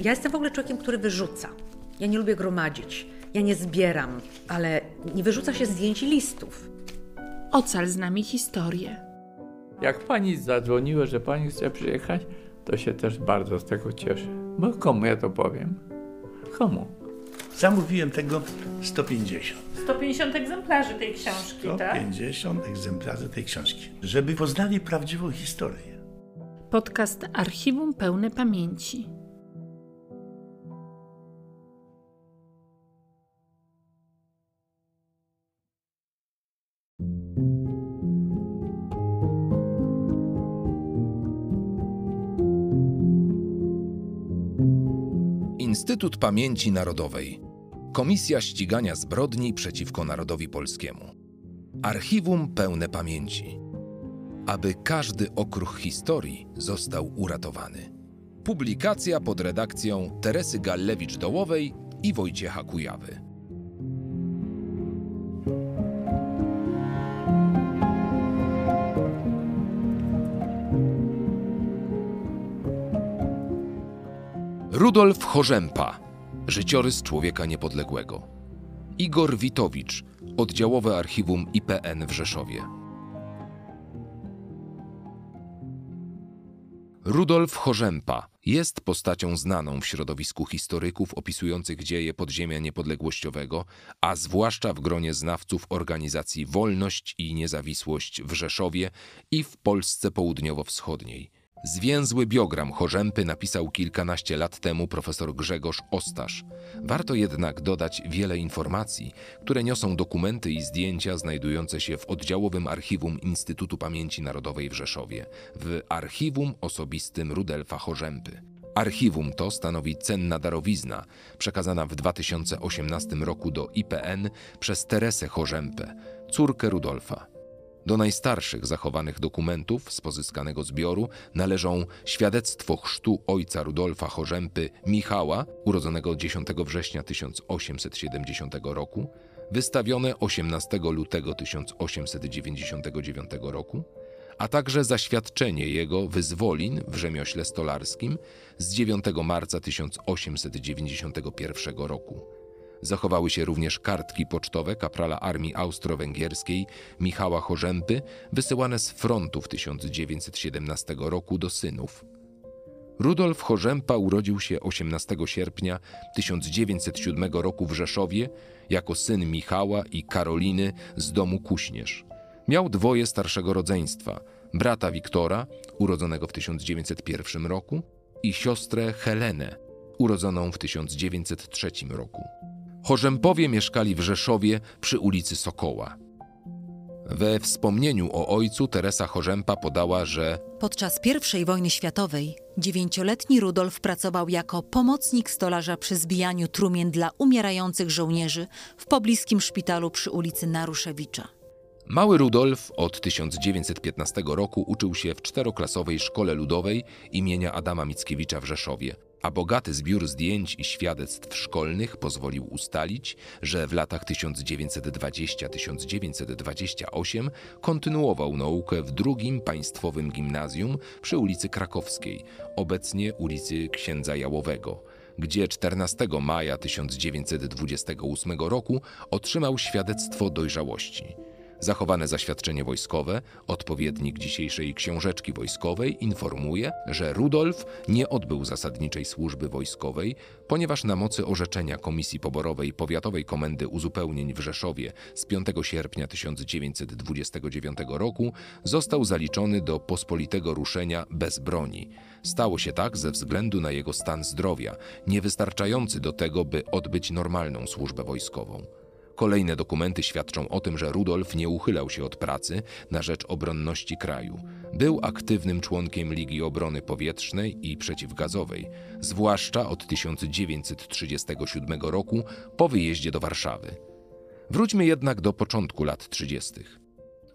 Ja jestem w ogóle człowiekiem, który wyrzuca. Ja nie lubię gromadzić. Ja nie zbieram, ale nie wyrzuca się zdjęć i listów. Ocal z nami historię. Jak pani zadzwoniła, że pani chce przyjechać, to się też bardzo z tego cieszę. Bo komu ja to powiem? Komu? Zamówiłem tego 150. 150 egzemplarzy tej książki, tak? 150 egzemplarzy tej książki. Żeby poznali prawdziwą historię. Podcast Archiwum Pełne Pamięci. Instytut Pamięci Narodowej. Komisja Ścigania Zbrodni przeciwko Narodowi Polskiemu. Archiwum pełne pamięci. Aby każdy okruch historii został uratowany. Publikacja pod redakcją Teresy Gallewicz-Dołowej i Wojciecha Kujawy. Rudolf Chorzempa, życiorys człowieka niepodległego. Igor Witowicz, oddziałowe archiwum IPN w Rzeszowie. Rudolf Chorzempa jest postacią znaną w środowisku historyków opisujących dzieje podziemia niepodległościowego, a zwłaszcza w gronie znawców organizacji Wolność i Niezawisłość w Rzeszowie i w Polsce Południowo-Wschodniej – Zwięzły biogram Chorzępy napisał kilkanaście lat temu profesor Grzegorz Ostasz. Warto jednak dodać wiele informacji, które niosą dokumenty i zdjęcia znajdujące się w oddziałowym archiwum Instytutu Pamięci Narodowej w Rzeszowie, w archiwum osobistym Rudelfa Chorzępy. Archiwum to stanowi cenna darowizna, przekazana w 2018 roku do IPN przez Teresę Chorzępę, córkę Rudolfa. Do najstarszych zachowanych dokumentów z pozyskanego zbioru należą świadectwo chrztu ojca Rudolfa Chorzępy Michała, urodzonego 10 września 1870 roku, wystawione 18 lutego 1899 roku, a także zaświadczenie jego wyzwolin w rzemiośle stolarskim z 9 marca 1891 roku. Zachowały się również kartki pocztowe kaprala armii austro-węgierskiej Michała Chorzępy, wysyłane z frontu w 1917 roku do synów. Rudolf Chorzępa urodził się 18 sierpnia 1907 roku w Rzeszowie jako syn Michała i Karoliny z domu Kuśnierz. Miał dwoje starszego rodzeństwa, brata Wiktora, urodzonego w 1901 roku, i siostrę Helenę, urodzoną w 1903 roku. Chorzępowie mieszkali w Rzeszowie przy ulicy Sokoła. We wspomnieniu o ojcu Teresa Chorzępa podała, że podczas I wojny światowej dziewięcioletni Rudolf pracował jako pomocnik stolarza przy zbijaniu trumien dla umierających żołnierzy w pobliskim szpitalu przy ulicy Naruszewicza. Mały Rudolf od 1915 roku uczył się w czteroklasowej szkole ludowej imienia Adama Mickiewicza w Rzeszowie a bogaty zbiór zdjęć i świadectw szkolnych pozwolił ustalić, że w latach 1920-1928 kontynuował naukę w drugim państwowym gimnazjum przy ulicy Krakowskiej, obecnie ulicy Księdza Jałowego gdzie 14 maja 1928 roku otrzymał świadectwo dojrzałości. Zachowane zaświadczenie wojskowe, odpowiednik dzisiejszej książeczki wojskowej, informuje, że Rudolf nie odbył zasadniczej służby wojskowej, ponieważ na mocy orzeczenia Komisji Poborowej Powiatowej Komendy Uzupełnień w Rzeszowie z 5 sierpnia 1929 roku został zaliczony do pospolitego ruszenia bez broni. Stało się tak ze względu na jego stan zdrowia, niewystarczający do tego, by odbyć normalną służbę wojskową. Kolejne dokumenty świadczą o tym, że Rudolf nie uchylał się od pracy na rzecz obronności kraju. Był aktywnym członkiem Ligi Obrony Powietrznej i Przeciwgazowej, zwłaszcza od 1937 roku po wyjeździe do Warszawy. Wróćmy jednak do początku lat 30.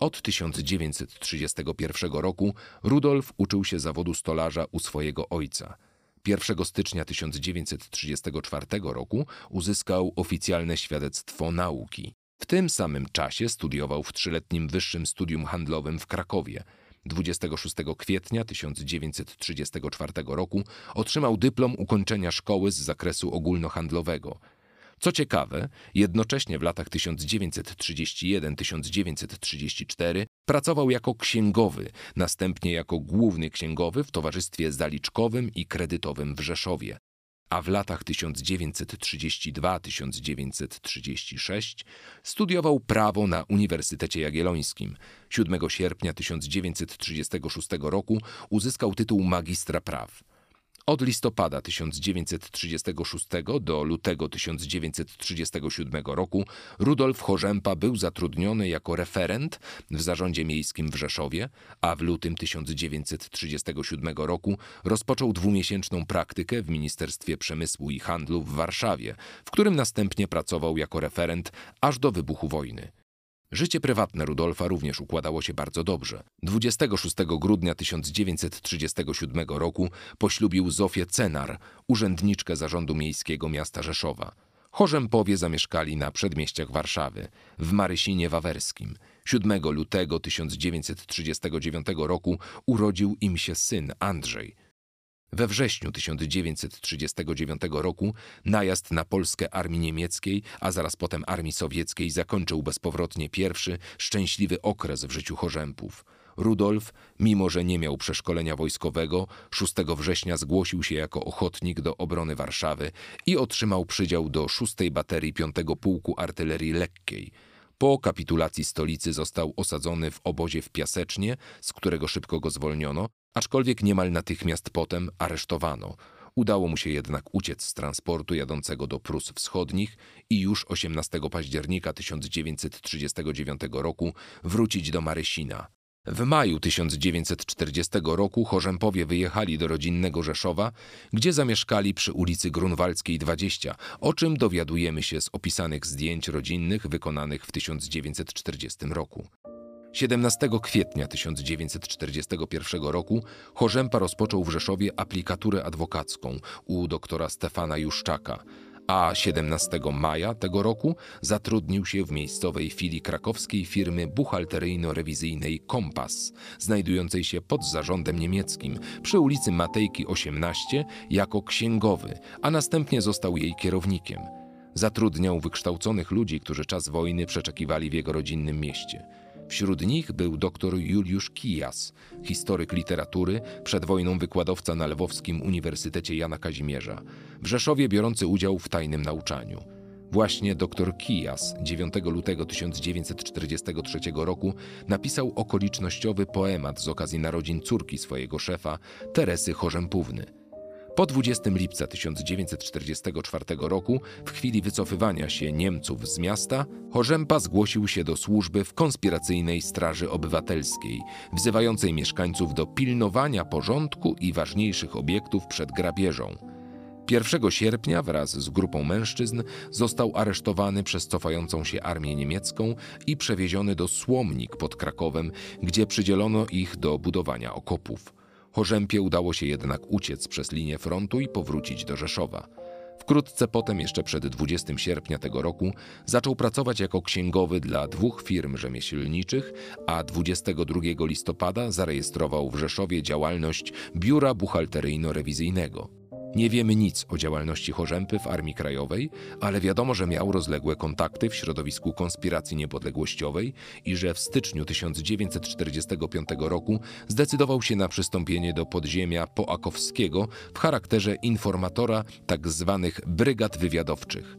Od 1931 roku Rudolf uczył się zawodu stolarza u swojego ojca – 1 stycznia 1934 roku uzyskał oficjalne świadectwo nauki. W tym samym czasie studiował w trzyletnim wyższym studium handlowym w Krakowie. 26 kwietnia 1934 roku otrzymał dyplom ukończenia szkoły z zakresu ogólnohandlowego. Co ciekawe, jednocześnie w latach 1931-1934 pracował jako księgowy, następnie jako główny księgowy w Towarzystwie Zaliczkowym i Kredytowym w Rzeszowie, a w latach 1932-1936 studiował prawo na Uniwersytecie Jagiellońskim. 7 sierpnia 1936 roku uzyskał tytuł magistra praw. Od listopada 1936 do lutego 1937 roku Rudolf Chorzępa był zatrudniony jako referent w zarządzie miejskim w Rzeszowie, a w lutym 1937 roku rozpoczął dwumiesięczną praktykę w Ministerstwie Przemysłu i Handlu w Warszawie, w którym następnie pracował jako referent aż do wybuchu wojny. Życie prywatne Rudolfa również układało się bardzo dobrze. 26 grudnia 1937 roku poślubił Zofię Cenar, urzędniczkę zarządu miejskiego miasta Rzeszowa. Chorzempowie zamieszkali na przedmieściach Warszawy, w Marysinie Wawerskim. 7 lutego 1939 roku urodził im się syn Andrzej. We wrześniu 1939 roku najazd na Polskę armii niemieckiej, a zaraz potem armii sowieckiej zakończył bezpowrotnie pierwszy, szczęśliwy okres w życiu Chorzępów. Rudolf, mimo że nie miał przeszkolenia wojskowego, 6 września zgłosił się jako ochotnik do obrony Warszawy i otrzymał przydział do 6 baterii 5 Pułku Artylerii Lekkiej. Po kapitulacji stolicy został osadzony w obozie w Piasecznie, z którego szybko go zwolniono, aczkolwiek niemal natychmiast potem aresztowano. Udało mu się jednak uciec z transportu jadącego do Prus Wschodnich i już 18 października 1939 roku wrócić do Marysina. W maju 1940 roku Chorzępowie wyjechali do rodzinnego Rzeszowa, gdzie zamieszkali przy ulicy Grunwaldzkiej 20, o czym dowiadujemy się z opisanych zdjęć rodzinnych wykonanych w 1940 roku. 17 kwietnia 1941 roku Chorzępa rozpoczął w Rzeszowie aplikaturę adwokacką u doktora Stefana Juszczaka, a 17 maja tego roku zatrudnił się w miejscowej filii krakowskiej firmy buchalteryjno-rewizyjnej Kompas, znajdującej się pod zarządem niemieckim przy ulicy Matejki 18 jako księgowy, a następnie został jej kierownikiem. Zatrudniał wykształconych ludzi, którzy czas wojny przeczekiwali w jego rodzinnym mieście. Wśród nich był dr Juliusz Kijas, historyk literatury, przed wojną wykładowca na Lwowskim Uniwersytecie Jana Kazimierza, w Rzeszowie biorący udział w tajnym nauczaniu. Właśnie dr Kijas 9 lutego 1943 roku napisał okolicznościowy poemat z okazji narodzin córki swojego szefa, Teresy Chorzępówny. Po 20 lipca 1944 roku, w chwili wycofywania się Niemców z miasta, Chorzępa zgłosił się do służby w konspiracyjnej Straży Obywatelskiej, wzywającej mieszkańców do pilnowania porządku i ważniejszych obiektów przed grabieżą. 1 sierpnia wraz z grupą mężczyzn został aresztowany przez cofającą się armię niemiecką i przewieziony do Słomnik pod Krakowem, gdzie przydzielono ich do budowania okopów. Chorzępie udało się jednak uciec przez linię frontu i powrócić do Rzeszowa. Wkrótce potem, jeszcze przed 20 sierpnia tego roku, zaczął pracować jako księgowy dla dwóch firm rzemieślniczych, a 22 listopada zarejestrował w Rzeszowie działalność Biura Buchalteryjno-Rewizyjnego. Nie wiemy nic o działalności Chorzępy w Armii Krajowej, ale wiadomo, że miał rozległe kontakty w środowisku konspiracji niepodległościowej i że w styczniu 1945 roku zdecydował się na przystąpienie do podziemia poakowskiego w charakterze informatora tzw. Tak brygad wywiadowczych.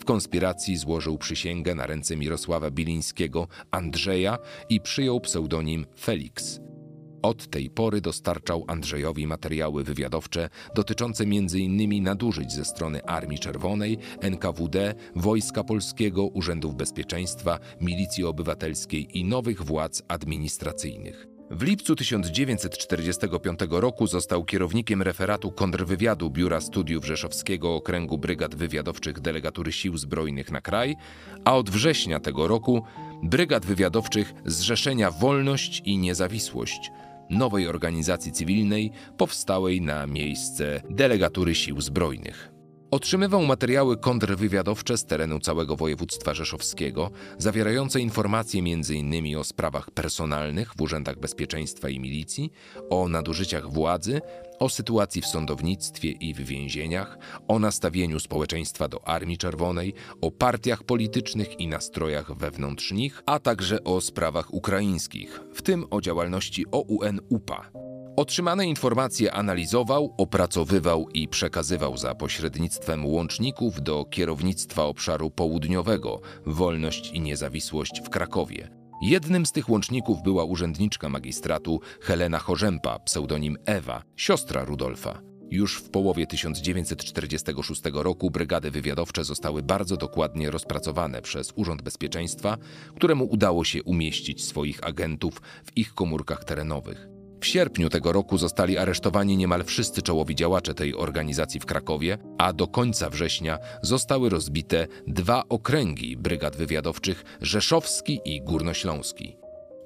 W konspiracji złożył przysięgę na ręce Mirosława Bilińskiego, Andrzeja i przyjął pseudonim Felix – od tej pory dostarczał Andrzejowi materiały wywiadowcze dotyczące m.in. nadużyć ze strony Armii Czerwonej, NKWD, Wojska Polskiego, Urzędów Bezpieczeństwa, Milicji Obywatelskiej i nowych władz administracyjnych. W lipcu 1945 roku został kierownikiem referatu kontrwywiadu Biura Studiów Rzeszowskiego Okręgu Brygad Wywiadowczych Delegatury Sił Zbrojnych na kraj, a od września tego roku Brygad Wywiadowczych Zrzeszenia Wolność i Niezawisłość – nowej organizacji cywilnej powstałej na miejsce delegatury sił zbrojnych. Otrzymywał materiały kontrwywiadowcze z terenu całego województwa rzeszowskiego, zawierające informacje m.in. o sprawach personalnych w urzędach bezpieczeństwa i milicji, o nadużyciach władzy, o sytuacji w sądownictwie i w więzieniach, o nastawieniu społeczeństwa do Armii Czerwonej, o partiach politycznych i nastrojach wewnątrz nich, a także o sprawach ukraińskich, w tym o działalności OUN-UPA. Otrzymane informacje analizował, opracowywał i przekazywał za pośrednictwem łączników do kierownictwa obszaru południowego Wolność i Niezawisłość w Krakowie. Jednym z tych łączników była urzędniczka magistratu Helena Chorzempa, pseudonim Ewa, siostra Rudolfa. Już w połowie 1946 roku brygady wywiadowcze zostały bardzo dokładnie rozpracowane przez Urząd Bezpieczeństwa, któremu udało się umieścić swoich agentów w ich komórkach terenowych. W sierpniu tego roku zostali aresztowani niemal wszyscy czołowi działacze tej organizacji w Krakowie, a do końca września zostały rozbite dwa okręgi brygad wywiadowczych Rzeszowski i Górnośląski.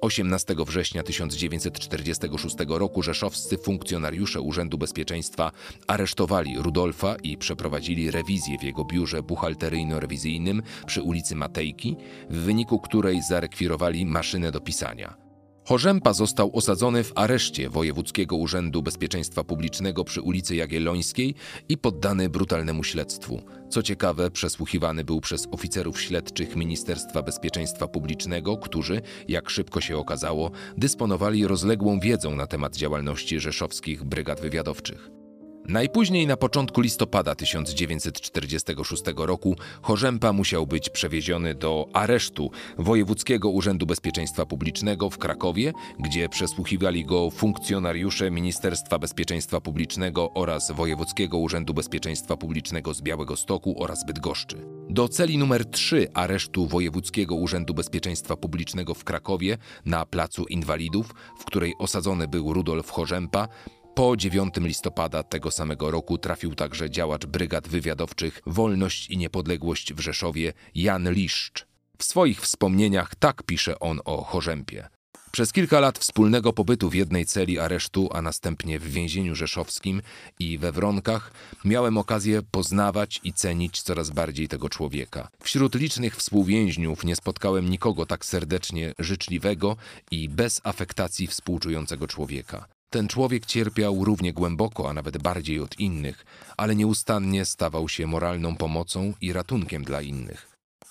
18 września 1946 roku rzeszowscy funkcjonariusze Urzędu Bezpieczeństwa aresztowali Rudolfa i przeprowadzili rewizję w jego biurze buchalteryjno-rewizyjnym przy ulicy Matejki, w wyniku której zarekwirowali maszynę do pisania. Chorzempa został osadzony w areszcie Wojewódzkiego Urzędu Bezpieczeństwa Publicznego przy ulicy Jagiellońskiej i poddany brutalnemu śledztwu. Co ciekawe, przesłuchiwany był przez oficerów śledczych Ministerstwa Bezpieczeństwa Publicznego, którzy, jak szybko się okazało, dysponowali rozległą wiedzą na temat działalności rzeszowskich brygad wywiadowczych. Najpóźniej na początku listopada 1946 roku Chorzempa musiał być przewieziony do aresztu Wojewódzkiego Urzędu Bezpieczeństwa Publicznego w Krakowie, gdzie przesłuchiwali go funkcjonariusze Ministerstwa Bezpieczeństwa Publicznego oraz Wojewódzkiego Urzędu Bezpieczeństwa Publicznego z Białego Stoku oraz Bydgoszczy. Do celi numer 3 aresztu Wojewódzkiego Urzędu Bezpieczeństwa Publicznego w Krakowie na Placu Inwalidów, w której osadzony był Rudolf Chorzempa, po 9 listopada tego samego roku trafił także działacz brygad wywiadowczych Wolność i Niepodległość w Rzeszowie Jan Liszcz. W swoich wspomnieniach tak pisze on o Chorzępie. Przez kilka lat wspólnego pobytu w jednej celi aresztu, a następnie w więzieniu rzeszowskim i we Wronkach, miałem okazję poznawać i cenić coraz bardziej tego człowieka. Wśród licznych współwięźniów nie spotkałem nikogo tak serdecznie życzliwego i bez afektacji współczującego człowieka. Ten człowiek cierpiał równie głęboko, a nawet bardziej od innych, ale nieustannie stawał się moralną pomocą i ratunkiem dla innych.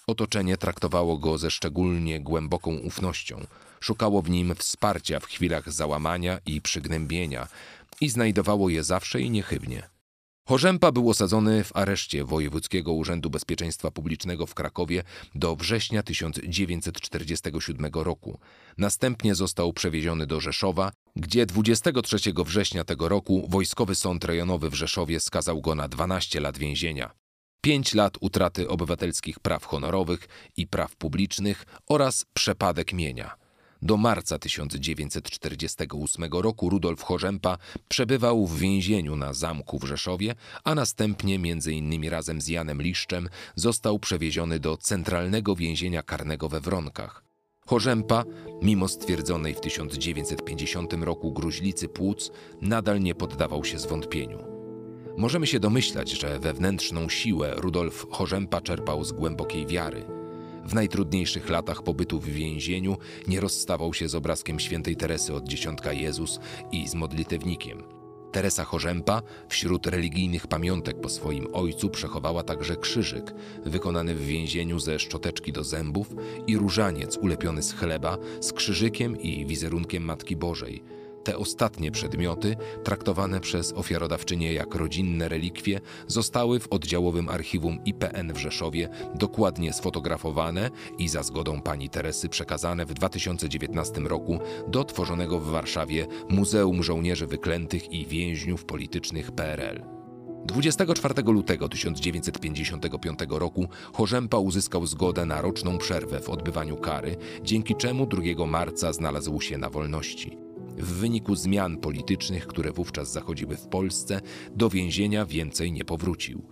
Otoczenie traktowało go ze szczególnie głęboką ufnością, szukało w nim wsparcia w chwilach załamania i przygnębienia i znajdowało je zawsze i niechybnie. Chorzempa był osadzony w areszcie Wojewódzkiego Urzędu Bezpieczeństwa Publicznego w Krakowie do września 1947 roku. Następnie został przewieziony do Rzeszowa, gdzie 23 września tego roku Wojskowy Sąd Rejonowy w Rzeszowie skazał go na 12 lat więzienia. 5 lat utraty obywatelskich praw honorowych i praw publicznych oraz przepadek mienia. Do marca 1948 roku Rudolf Chorzempa przebywał w więzieniu na zamku w Rzeszowie, a następnie między innymi razem z Janem Liszczem został przewieziony do centralnego więzienia karnego we Wronkach. Chorzempa, mimo stwierdzonej w 1950 roku gruźlicy płuc, nadal nie poddawał się zwątpieniu. Możemy się domyślać, że wewnętrzną siłę Rudolf Chorzempa czerpał z głębokiej wiary – w najtrudniejszych latach pobytu w więzieniu nie rozstawał się z obrazkiem świętej Teresy od dziesiątka Jezus i z modlitewnikiem. Teresa Chorzępa wśród religijnych pamiątek po swoim ojcu przechowała także krzyżyk, wykonany w więzieniu ze szczoteczki do zębów i różaniec ulepiony z chleba z krzyżykiem i wizerunkiem Matki Bożej – te ostatnie przedmioty, traktowane przez ofiarodawczynię jak rodzinne relikwie, zostały w oddziałowym archiwum IPN w Rzeszowie dokładnie sfotografowane i za zgodą pani Teresy przekazane w 2019 roku do tworzonego w Warszawie Muzeum Żołnierzy Wyklętych i Więźniów Politycznych PRL. 24 lutego 1955 roku Chorzempa uzyskał zgodę na roczną przerwę w odbywaniu kary, dzięki czemu 2 marca znalazł się na wolności. W wyniku zmian politycznych, które wówczas zachodziły w Polsce, do więzienia więcej nie powrócił.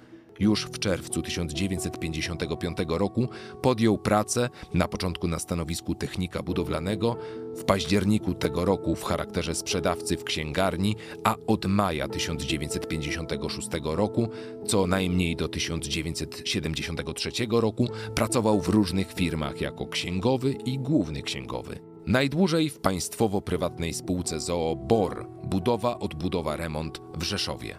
Już w czerwcu 1955 roku podjął pracę na początku na stanowisku technika budowlanego, w październiku tego roku w charakterze sprzedawcy w księgarni, a od maja 1956 roku, co najmniej do 1973 roku, pracował w różnych firmach jako księgowy i główny księgowy. Najdłużej w państwowo-prywatnej spółce ZOO BOR budowa, odbudowa, remont w Rzeszowie.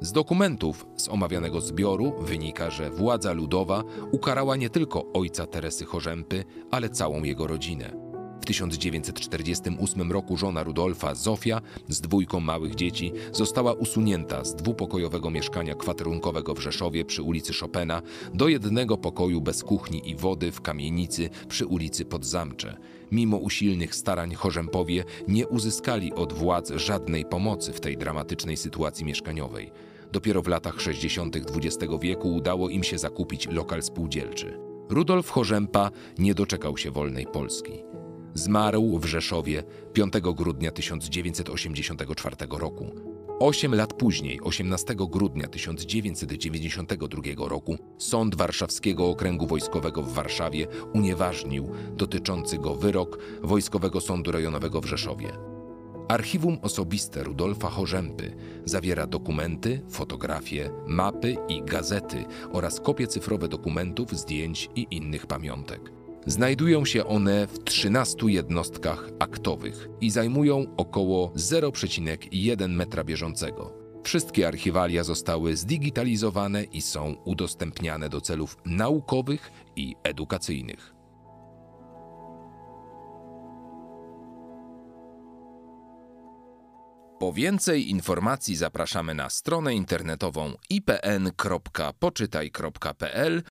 Z dokumentów z omawianego zbioru wynika, że władza ludowa ukarała nie tylko ojca Teresy Chorzępy, ale całą jego rodzinę. W 1948 roku żona Rudolfa, Zofia, z dwójką małych dzieci, została usunięta z dwupokojowego mieszkania kwaterunkowego w Rzeszowie przy ulicy Chopina do jednego pokoju bez kuchni i wody w kamienicy przy ulicy Podzamcze. Mimo usilnych starań Chorzępowie nie uzyskali od władz żadnej pomocy w tej dramatycznej sytuacji mieszkaniowej. Dopiero w latach 60. XX wieku udało im się zakupić lokal spółdzielczy. Rudolf Chorzępa nie doczekał się wolnej Polski. Zmarł w Rzeszowie 5 grudnia 1984 roku. Osiem lat później, 18 grudnia 1992 roku, Sąd Warszawskiego Okręgu Wojskowego w Warszawie unieważnił dotyczący go wyrok Wojskowego Sądu Rejonowego w Rzeszowie. Archiwum osobiste Rudolfa Chorzępy zawiera dokumenty, fotografie, mapy i gazety oraz kopie cyfrowe dokumentów, zdjęć i innych pamiątek. Znajdują się one w 13 jednostkach aktowych i zajmują około 0,1 metra bieżącego. Wszystkie archiwalia zostały zdigitalizowane i są udostępniane do celów naukowych i edukacyjnych. Po więcej informacji zapraszamy na stronę internetową ipn.poczytaj.pl